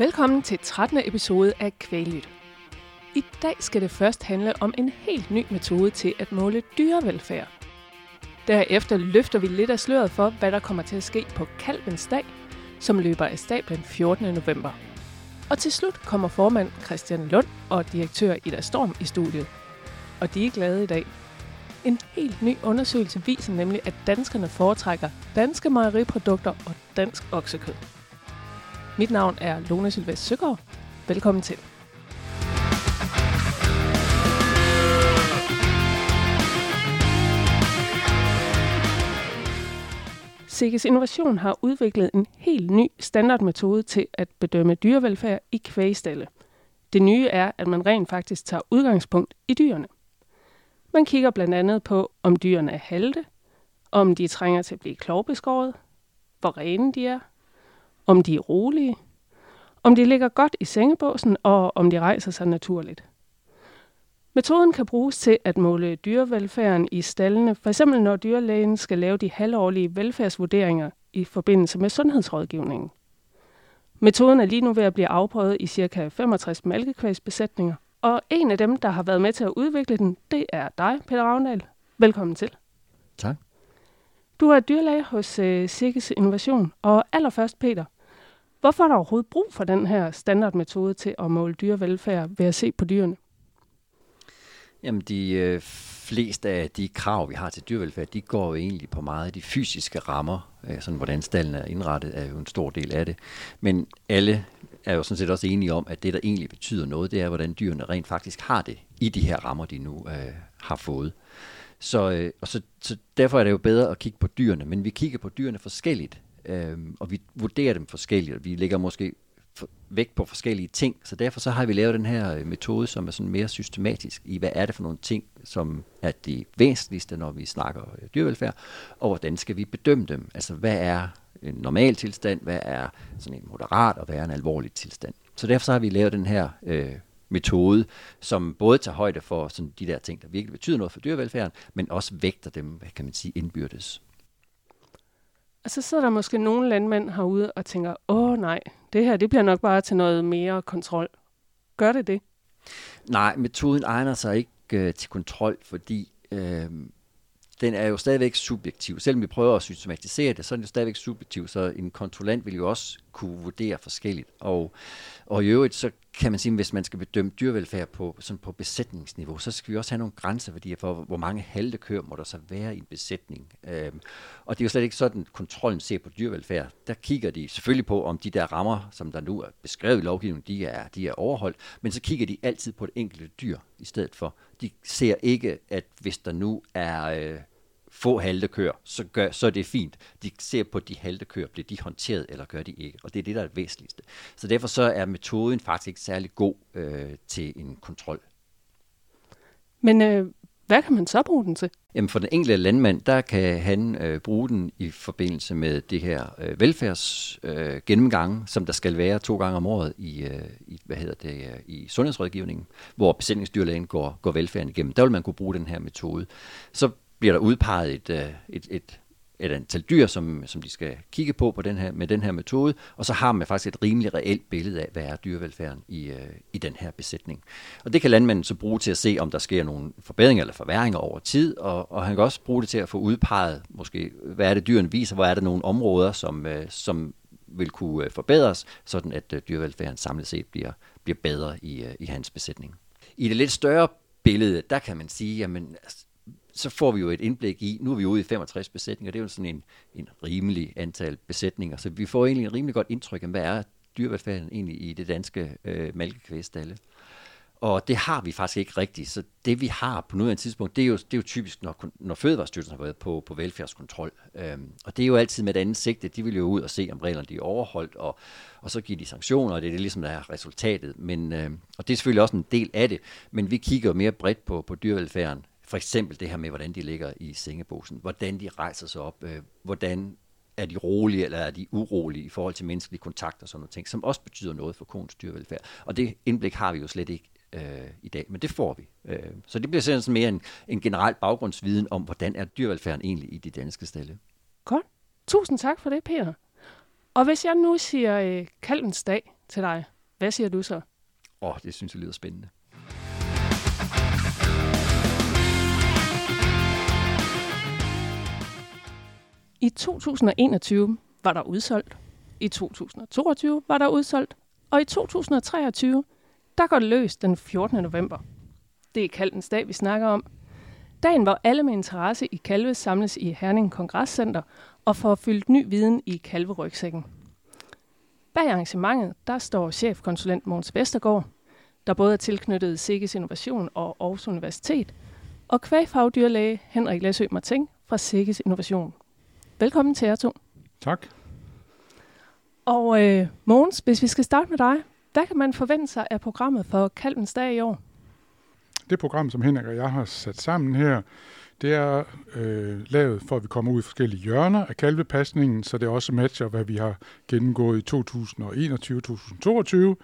Velkommen til 13. episode af Kvælyt. I dag skal det først handle om en helt ny metode til at måle dyrevelfærd. Derefter løfter vi lidt af sløret for, hvad der kommer til at ske på Kalvens dag, som løber af stablen 14. november. Og til slut kommer formand Christian Lund og direktør Ida Storm i studiet. Og de er glade i dag. En helt ny undersøgelse viser nemlig, at danskerne foretrækker danske mejeriprodukter og dansk oksekød. Mit navn er Lone Silvest Søgaard. Velkommen til. Sikkes Innovation har udviklet en helt ny standardmetode til at bedømme dyrevelfærd i kvægstalle. Det nye er, at man rent faktisk tager udgangspunkt i dyrene. Man kigger blandt andet på, om dyrene er halte, om de trænger til at blive klovbeskåret, hvor rene de er, om de er rolige, om de ligger godt i sengebåsen og om de rejser sig naturligt. Metoden kan bruges til at måle dyrevelfærden i stallene, f.eks. når dyrlægen skal lave de halvårlige velfærdsvurderinger i forbindelse med sundhedsrådgivningen. Metoden er lige nu ved at blive afprøvet i ca. 65 malkekvægsbesætninger, og en af dem, der har været med til at udvikle den, det er dig, Peter Ravndal. Velkommen til. Tak. Du er dyrlæge hos uh, Sikkes Innovation, og allerførst, Peter, hvorfor er der overhovedet brug for den her standardmetode til at måle dyrevelfærd ved at se på dyrene? Jamen, de øh, fleste af de krav, vi har til dyrevelfærd, de går jo egentlig på meget af de fysiske rammer. Øh, sådan hvordan stallen er indrettet, er jo en stor del af det. Men alle er jo sådan set også enige om, at det, der egentlig betyder noget, det er, hvordan dyrene rent faktisk har det i de her rammer, de nu øh, har fået. Så, øh, og så, så derfor er det jo bedre at kigge på dyrene, men vi kigger på dyrene forskelligt, øh, og vi vurderer dem forskelligt. Vi lægger måske vægt på forskellige ting, så derfor så har vi lavet den her øh, metode, som er sådan mere systematisk i, hvad er det for nogle ting, som er det væsentligste, når vi snakker øh, dyrevelfærd, og hvordan skal vi bedømme dem? Altså, hvad er en normal tilstand, hvad er sådan en moderat, og hvad er en alvorlig tilstand? Så derfor så har vi lavet den her øh, metode, som både tager højde for sådan de der ting, der virkelig betyder noget for dyrevelfærden, men også vægter dem, hvad kan man sige, indbyrdes. Og så sidder der måske nogle landmænd herude og tænker, åh nej, det her det bliver nok bare til noget mere kontrol. Gør det det? Nej, metoden egner sig ikke øh, til kontrol, fordi øh, den er jo stadigvæk subjektiv. Selvom vi prøver at systematisere det, så er den jo stadigvæk subjektiv, så en kontrollant vil jo også kunne vurdere forskelligt. Og, og i øvrigt, så kan man sige, hvis man skal bedømme dyrevelfærd på, sådan på besætningsniveau, så skal vi også have nogle grænseværdier for, hvor mange halte køer må der så være i en besætning. Øhm, og det er jo slet ikke sådan, kontrollen ser på dyrevelfærd. Der kigger de selvfølgelig på, om de der rammer, som der nu er beskrevet i lovgivningen, de er, de er overholdt, men så kigger de altid på det enkelte dyr i stedet for. De ser ikke, at hvis der nu er... Øh, få halte køer, så, gør, så er det fint. De ser på de halte køer, bliver de håndteret, eller gør de ikke? Og det er det, der er det væsentligste. Så derfor så er metoden faktisk ikke særlig god øh, til en kontrol. Men øh, hvad kan man så bruge den til? Jamen for den enkelte landmand, der kan han øh, bruge den i forbindelse med det her øh, velfærdsgennemgang, øh, som der skal være to gange om året i, øh, i hvad hedder det, øh, i sundhedsrådgivningen, hvor besætningsdyrlægen går, går velfærden igennem. Der vil man kunne bruge den her metode. Så bliver der udpeget et, øh, et, et, et antal dyr, som, som de skal kigge på, på den her, med den her metode, og så har man faktisk et rimelig reelt billede af, hvad er dyrevelfærden i, øh, i den her besætning. Og det kan landmanden så bruge til at se, om der sker nogle forbedringer eller forværringer over tid, og, og han kan også bruge det til at få udpeget, måske, hvad er det dyrene viser, hvor er der nogle områder, som, øh, som vil kunne øh, forbedres, sådan at øh, dyrevelfærden samlet set bliver, bliver bedre i, i hans besætning. I det lidt større billede, der kan man sige, jamen, altså, så får vi jo et indblik i, nu er vi ude i 65 besætninger, det er jo sådan en, en rimelig antal besætninger, så vi får egentlig en rimelig godt indtryk af, hvad er dyrevelfærden egentlig i det danske øh, malkekvægstalle. Og det har vi faktisk ikke rigtigt. Så det vi har på nuværende tidspunkt, det er jo, det er jo typisk, når, når Fødevarestyrelsen har været på, på velfærdskontrol. Øhm, og det er jo altid med et andet sigte. De vil jo ud og se, om reglerne de er overholdt, og, og så give de sanktioner, og det er det ligesom, der er resultatet. Men, øhm, og det er selvfølgelig også en del af det. Men vi kigger mere bredt på, på dyrevelfærden for eksempel det her med, hvordan de ligger i sengebosen, hvordan de rejser sig op, øh, hvordan er de rolige eller er de urolige i forhold til menneskelige kontakter og sådan noget ting, som også betyder noget for konens dyrevelfærd. Og det indblik har vi jo slet ikke øh, i dag, men det får vi. Øh, så det bliver sådan mere en, en generel baggrundsviden om, hvordan er dyrevelfærden egentlig i de danske stalle. Godt. Tusind tak for det, Peter. Og hvis jeg nu siger øh, kalvens dag til dig. Hvad siger du så? Åh, oh, det synes jeg lyder spændende. I 2021 var der udsolgt. I 2022 var der udsolgt. Og i 2023, der går det løs den 14. november. Det er Kaldens dag, vi snakker om. Dagen, hvor alle med interesse i kalve samles i Herning Kongresscenter og får fyldt ny viden i kalverygsækken. Bag arrangementet, der står chefkonsulent Måns Vestergaard, der både er tilknyttet Sikkes Innovation og Aarhus Universitet, og kvægfagdyrlæge Henrik Læsø Marting fra Sikkes Innovation. Velkommen til jer to. Tak. Og øh, Mogens, hvis vi skal starte med dig, hvad kan man forvente sig af programmet for Kalvens Dag i år? Det program, som Henrik og jeg har sat sammen her, det er øh, lavet for, at vi kommer ud i forskellige hjørner af kalvepasningen, så det også matcher, hvad vi har gennemgået i 2021-2022.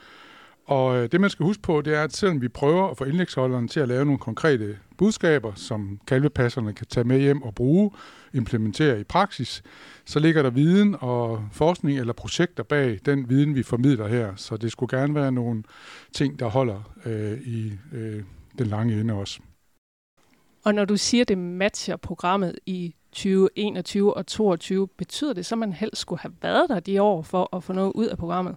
Og øh, det, man skal huske på, det er, at selvom vi prøver at få indlægsholderen til at lave nogle konkrete budskaber, som kalvepasserne kan tage med hjem og bruge, implementere i praksis, så ligger der viden og forskning eller projekter bag den viden, vi formidler her. Så det skulle gerne være nogle ting, der holder øh, i øh, den lange ende også. Og når du siger, det matcher programmet i 2021 og 2022, betyder det så, at man helst skulle have været der de år for at få noget ud af programmet?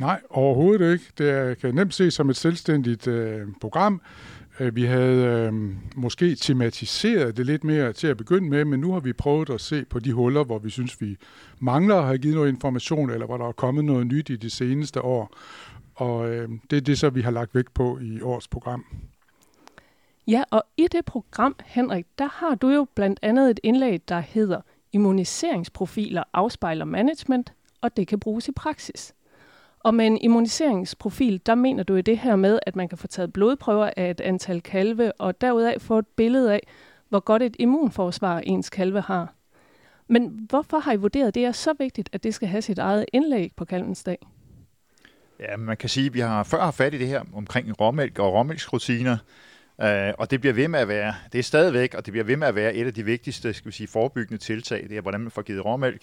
Nej, overhovedet ikke. Det kan nemt ses som et selvstændigt øh, program. Øh, vi havde øh, måske tematiseret det lidt mere til at begynde med, men nu har vi prøvet at se på de huller, hvor vi synes, vi mangler at have givet noget information, eller hvor der er kommet noget nyt i de seneste år. Og øh, det er det så, vi har lagt vægt på i årets program. Ja, og i det program, Henrik, der har du jo blandt andet et indlæg, der hedder Immuniseringsprofiler afspejler management, og det kan bruges i praksis. Og med en immuniseringsprofil, der mener du i det her med, at man kan få taget blodprøver af et antal kalve, og derudaf få et billede af, hvor godt et immunforsvar ens kalve har. Men hvorfor har I vurderet, at det er så vigtigt, at det skal have sit eget indlæg på kalvens dag? Ja, man kan sige, at vi har før haft fat i det her omkring råmælk og råmælksrutiner, Uh, og det bliver ved med at være, det er stadigvæk, og det bliver ved med at være et af de vigtigste skal vi sige, forebyggende tiltag, det er, hvordan man får givet råmælk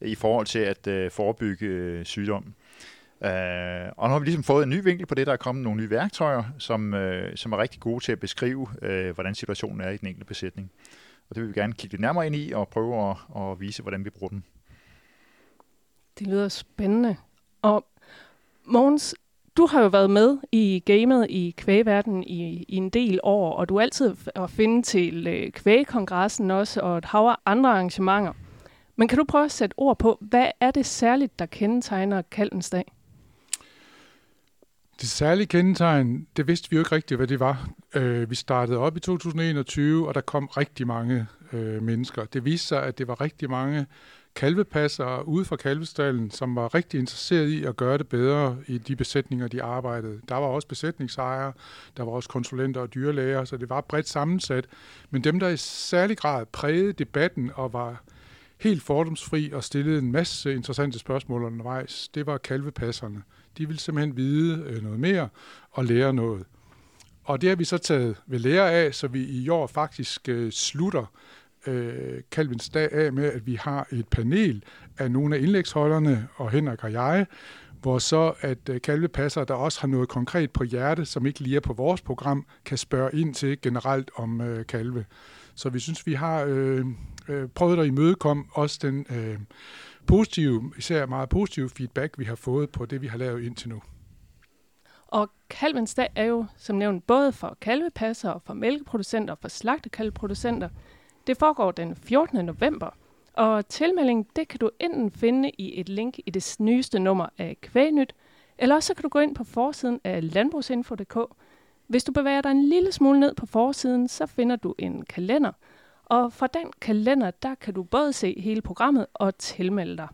i forhold til at øh, forebygge øh, uh, sygdom. Øh, og nu har vi ligesom fået en ny vinkel på det, der er kommet nogle nye værktøjer, som, øh, som er rigtig gode til at beskrive, øh, hvordan situationen er i den enkelte besætning. Og det vil vi gerne kigge lidt nærmere ind i og prøve at, at vise, hvordan vi bruger dem. Det lyder spændende. Og Mogens, du har jo været med i gamet i kvægverdenen i, i en del år, og du er altid at finde til øh, kvægkongressen også, og et hav af andre arrangementer. Men kan du prøve at sætte ord på, hvad er det særligt, der kendetegner Kaldens Dag? Det særlige kendetegn, det vidste vi jo ikke rigtigt, hvad det var. Øh, vi startede op i 2021, og der kom rigtig mange øh, mennesker. Det viste sig, at det var rigtig mange kalvepassere ude fra kalvestallen, som var rigtig interesseret i at gøre det bedre i de besætninger, de arbejdede. Der var også besætningsejere, der var også konsulenter og dyrlæger, så det var bredt sammensat. Men dem, der i særlig grad prægede debatten og var helt fordomsfri og stillede en masse interessante spørgsmål undervejs, det var kalvepasserne. De ville simpelthen vide øh, noget mere og lære noget. Og det har vi så taget ved lære af, så vi i år faktisk øh, slutter øh, Calvins dag af med, at vi har et panel af nogle af indlægsholderne, og Henrik og jeg, hvor så at øh, kalvepasser, der også har noget konkret på hjerte, som ikke lige er på vores program, kan spørge ind til generelt om øh, kalve. Så vi synes, vi har øh, øh, prøvet at imødekomme også den øh, positive, især meget positive feedback, vi har fået på det, vi har lavet indtil nu. Og kalvens dag er jo, som nævnt, både for kalvepasser og for mælkeproducenter og for slagtekalveproducenter. Det foregår den 14. november, og tilmeldingen det kan du enten finde i et link i det nyeste nummer af Kvægnyt, eller også så kan du gå ind på forsiden af landbrugsinfo.dk. Hvis du bevæger dig en lille smule ned på forsiden, så finder du en kalender, og fra den kalender, der kan du både se hele programmet og tilmelde dig.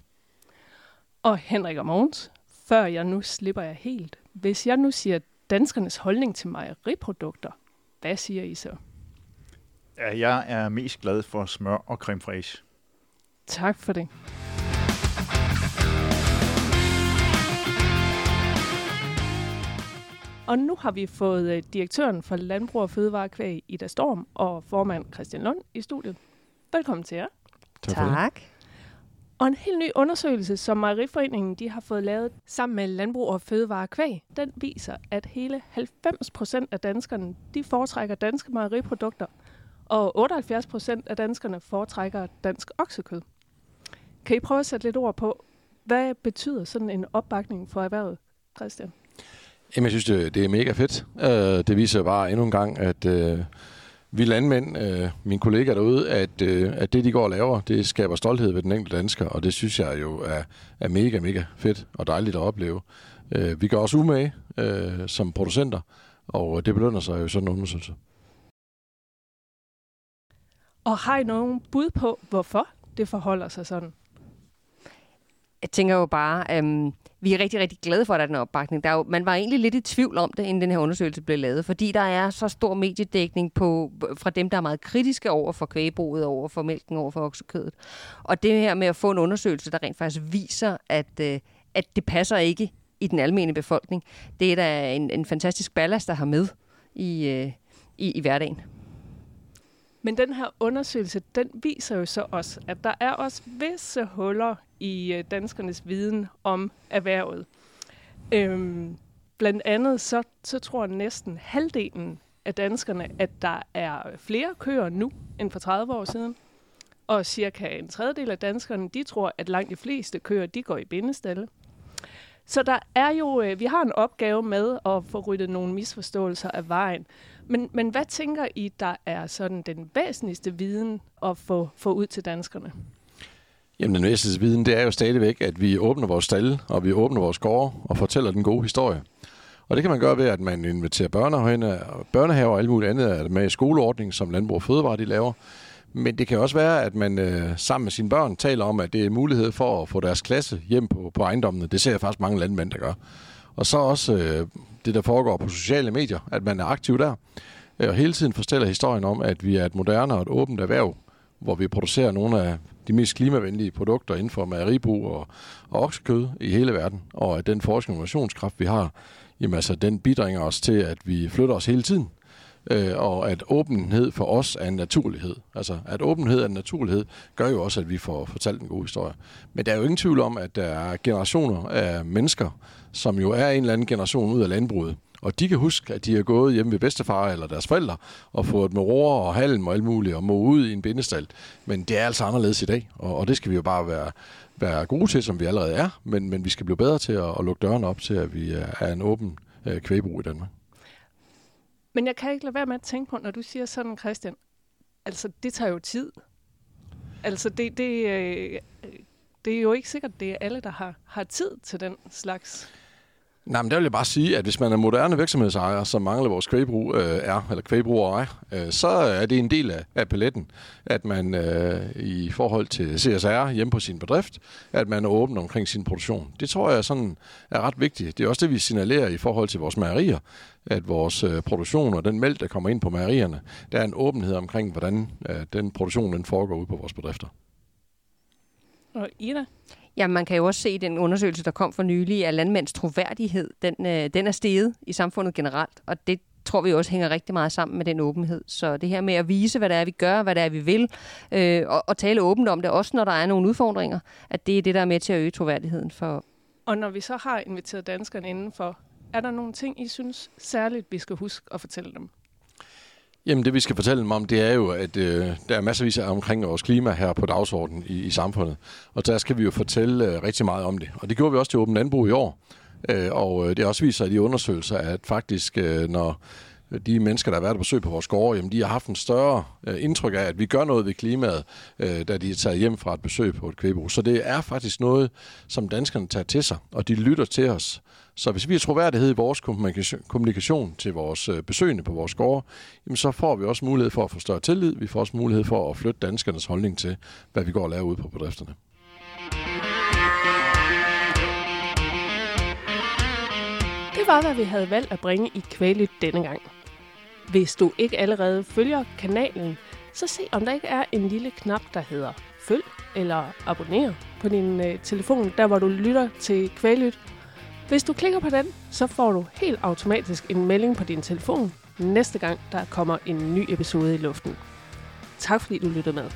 Og Henrik og Mogens, før jeg nu slipper jeg helt. Hvis jeg nu siger danskernes holdning til mejeriprodukter, hvad siger I så? Ja, jeg er mest glad for smør og creme fraiche. Tak for det. Og nu har vi fået øh, direktøren for Landbrug og Fødevarekvæg, Ida Storm, og formand Christian Lund i studiet. Velkommen til jer. Tak. tak. Og en helt ny undersøgelse, som Mejeriforeningen de har fået lavet sammen med Landbrug og Fødevare Kvæg, den viser, at hele 90 procent af danskerne de foretrækker danske mejeriprodukter, og 78 procent af danskerne foretrækker dansk oksekød. Kan I prøve at sætte lidt ord på, hvad betyder sådan en opbakning for erhvervet, Christian? Jamen, jeg synes, det, det er mega fedt. Uh, det viser bare endnu en gang, at uh, vi landmænd, uh, mine kollegaer derude, at, uh, at det, de går og laver, det skaber stolthed ved den enkelte dansker, og det synes jeg jo er, er mega, mega fedt og dejligt at opleve. Uh, vi gør os umage uh, som producenter, og det belønner sig jo sådan en undersøgelse. Og har I nogen bud på, hvorfor det forholder sig sådan? Jeg tænker jo bare, øhm, vi er rigtig, rigtig glade for, at der er den opbakning. Der er jo, man var egentlig lidt i tvivl om det, inden den her undersøgelse blev lavet, fordi der er så stor mediedækning på, fra dem, der er meget kritiske over for kvægebruget, over for mælken, over for oksekødet. Og det her med at få en undersøgelse, der rent faktisk viser, at, øh, at det passer ikke i den almindelige befolkning, det er da en, en fantastisk ballast, der har med i, øh, i, i hverdagen. Men den her undersøgelse, den viser jo så også, at der er også visse huller i øh, danskernes viden om erhvervet. Øhm, blandt andet så, så tror næsten halvdelen af danskerne, at der er flere køer nu end for 30 år siden. Og cirka en tredjedel af danskerne, de tror, at langt de fleste køer, de går i bindestalle. Så der er jo, øh, vi har en opgave med at få ryddet nogle misforståelser af vejen. Men, men hvad tænker I, der er sådan den væsentligste viden at få, få ud til danskerne? Jamen den væsentligste viden, det er jo stadigvæk, at vi åbner vores stalle, og vi åbner vores gårde og fortæller den gode historie. Og det kan man gøre ved, at man inviterer børnehaver, børnehaver og alt muligt andet med i skoleordningen, som Landbrug og Fødevare de laver. Men det kan også være, at man øh, sammen med sine børn taler om, at det er mulighed for at få deres klasse hjem på, på ejendommene. Det ser jeg faktisk mange landmænd, der gør. Og så også øh, det, der foregår på sociale medier, at man er aktiv der. Øh, og hele tiden fortæller historien om, at vi er et moderne og et åbent erhverv, hvor vi producerer nogle af de mest klimavenlige produkter inden for mejeribrug og, og oksekød i hele verden. Og at den forskning og innovationskraft, vi har, jamen altså, den bidringer os til, at vi flytter os hele tiden øh, og at åbenhed for os er en naturlighed. Altså, at åbenhed er en naturlighed, gør jo også, at vi får fortalt en god historie. Men der er jo ingen tvivl om, at der er generationer af mennesker, som jo er en eller anden generation ud af landbruget, og de kan huske, at de har gået hjemme ved bedstefar eller deres forældre og fået med roer og halm og alt muligt og må ud i en bindestal. Men det er altså anderledes i dag, og, og det skal vi jo bare være, være gode til, som vi allerede er. Men, men vi skal blive bedre til at, at lukke døren op til, at vi øh, er en åben øh, kvægbrug i Danmark. Men jeg kan ikke lade være med at tænke på, når du siger sådan, Christian, altså det tager jo tid. Altså det, det, øh, det er jo ikke sikkert, det er alle, der har, har tid til den slags Nej, men der vil jeg bare sige, at hvis man er moderne virksomhedsejer, som mangler vores kvægbrug øh, er, eller kvægbrugere er, øh, så er det en del af, af paletten, at man øh, i forhold til CSR hjemme på sin bedrift, at man er åben omkring sin produktion. Det tror jeg sådan er ret vigtigt. Det er også det, vi signalerer i forhold til vores mejerier, at vores øh, produktion og den mælk, der kommer ind på mejerierne, der er en åbenhed omkring, hvordan øh, den produktion den foregår ud på vores bedrifter. Og Ida? Ja, man kan jo også se i den undersøgelse, der kom for nylig, at landmænds troværdighed, den, øh, den er steget i samfundet generelt, og det tror vi også hænger rigtig meget sammen med den åbenhed. Så det her med at vise, hvad det er, vi gør, hvad det er, vi vil, øh, og, og tale åbent om det, også når der er nogle udfordringer, at det er det, der er med til at øge troværdigheden for... Og når vi så har inviteret danskerne indenfor, er der nogle ting, I synes særligt, vi skal huske at fortælle dem? Jamen det vi skal fortælle dem om, det er jo, at øh, der er masservis af omkring vores klima her på dagsordenen i, i samfundet. Og der skal vi jo fortælle øh, rigtig meget om det. Og det gjorde vi også til Åben Landbrug i år. Øh, og øh, det også viser i de undersøgelser, at faktisk øh, når de mennesker, der har været på besøg på vores gårde, jamen, de har haft en større øh, indtryk af, at vi gør noget ved klimaet, øh, da de er taget hjem fra et besøg på et kvæbrug. Så det er faktisk noget, som danskerne tager til sig, og de lytter til os. Så hvis vi har troværdighed i vores kommunikation til vores øh, besøgende på vores gårde, jamen, så får vi også mulighed for at få større tillid. Vi får også mulighed for at flytte danskernes holdning til, hvad vi går og laver ude på bedrifterne. Det var, hvad vi havde valgt at bringe i Kvælit denne gang. Hvis du ikke allerede følger kanalen, så se om der ikke er en lille knap, der hedder følg eller abonner på din øh, telefon, der hvor du lytter til Kvælyt. Hvis du klikker på den, så får du helt automatisk en melding på din telefon næste gang, der kommer en ny episode i luften. Tak fordi du lyttede med.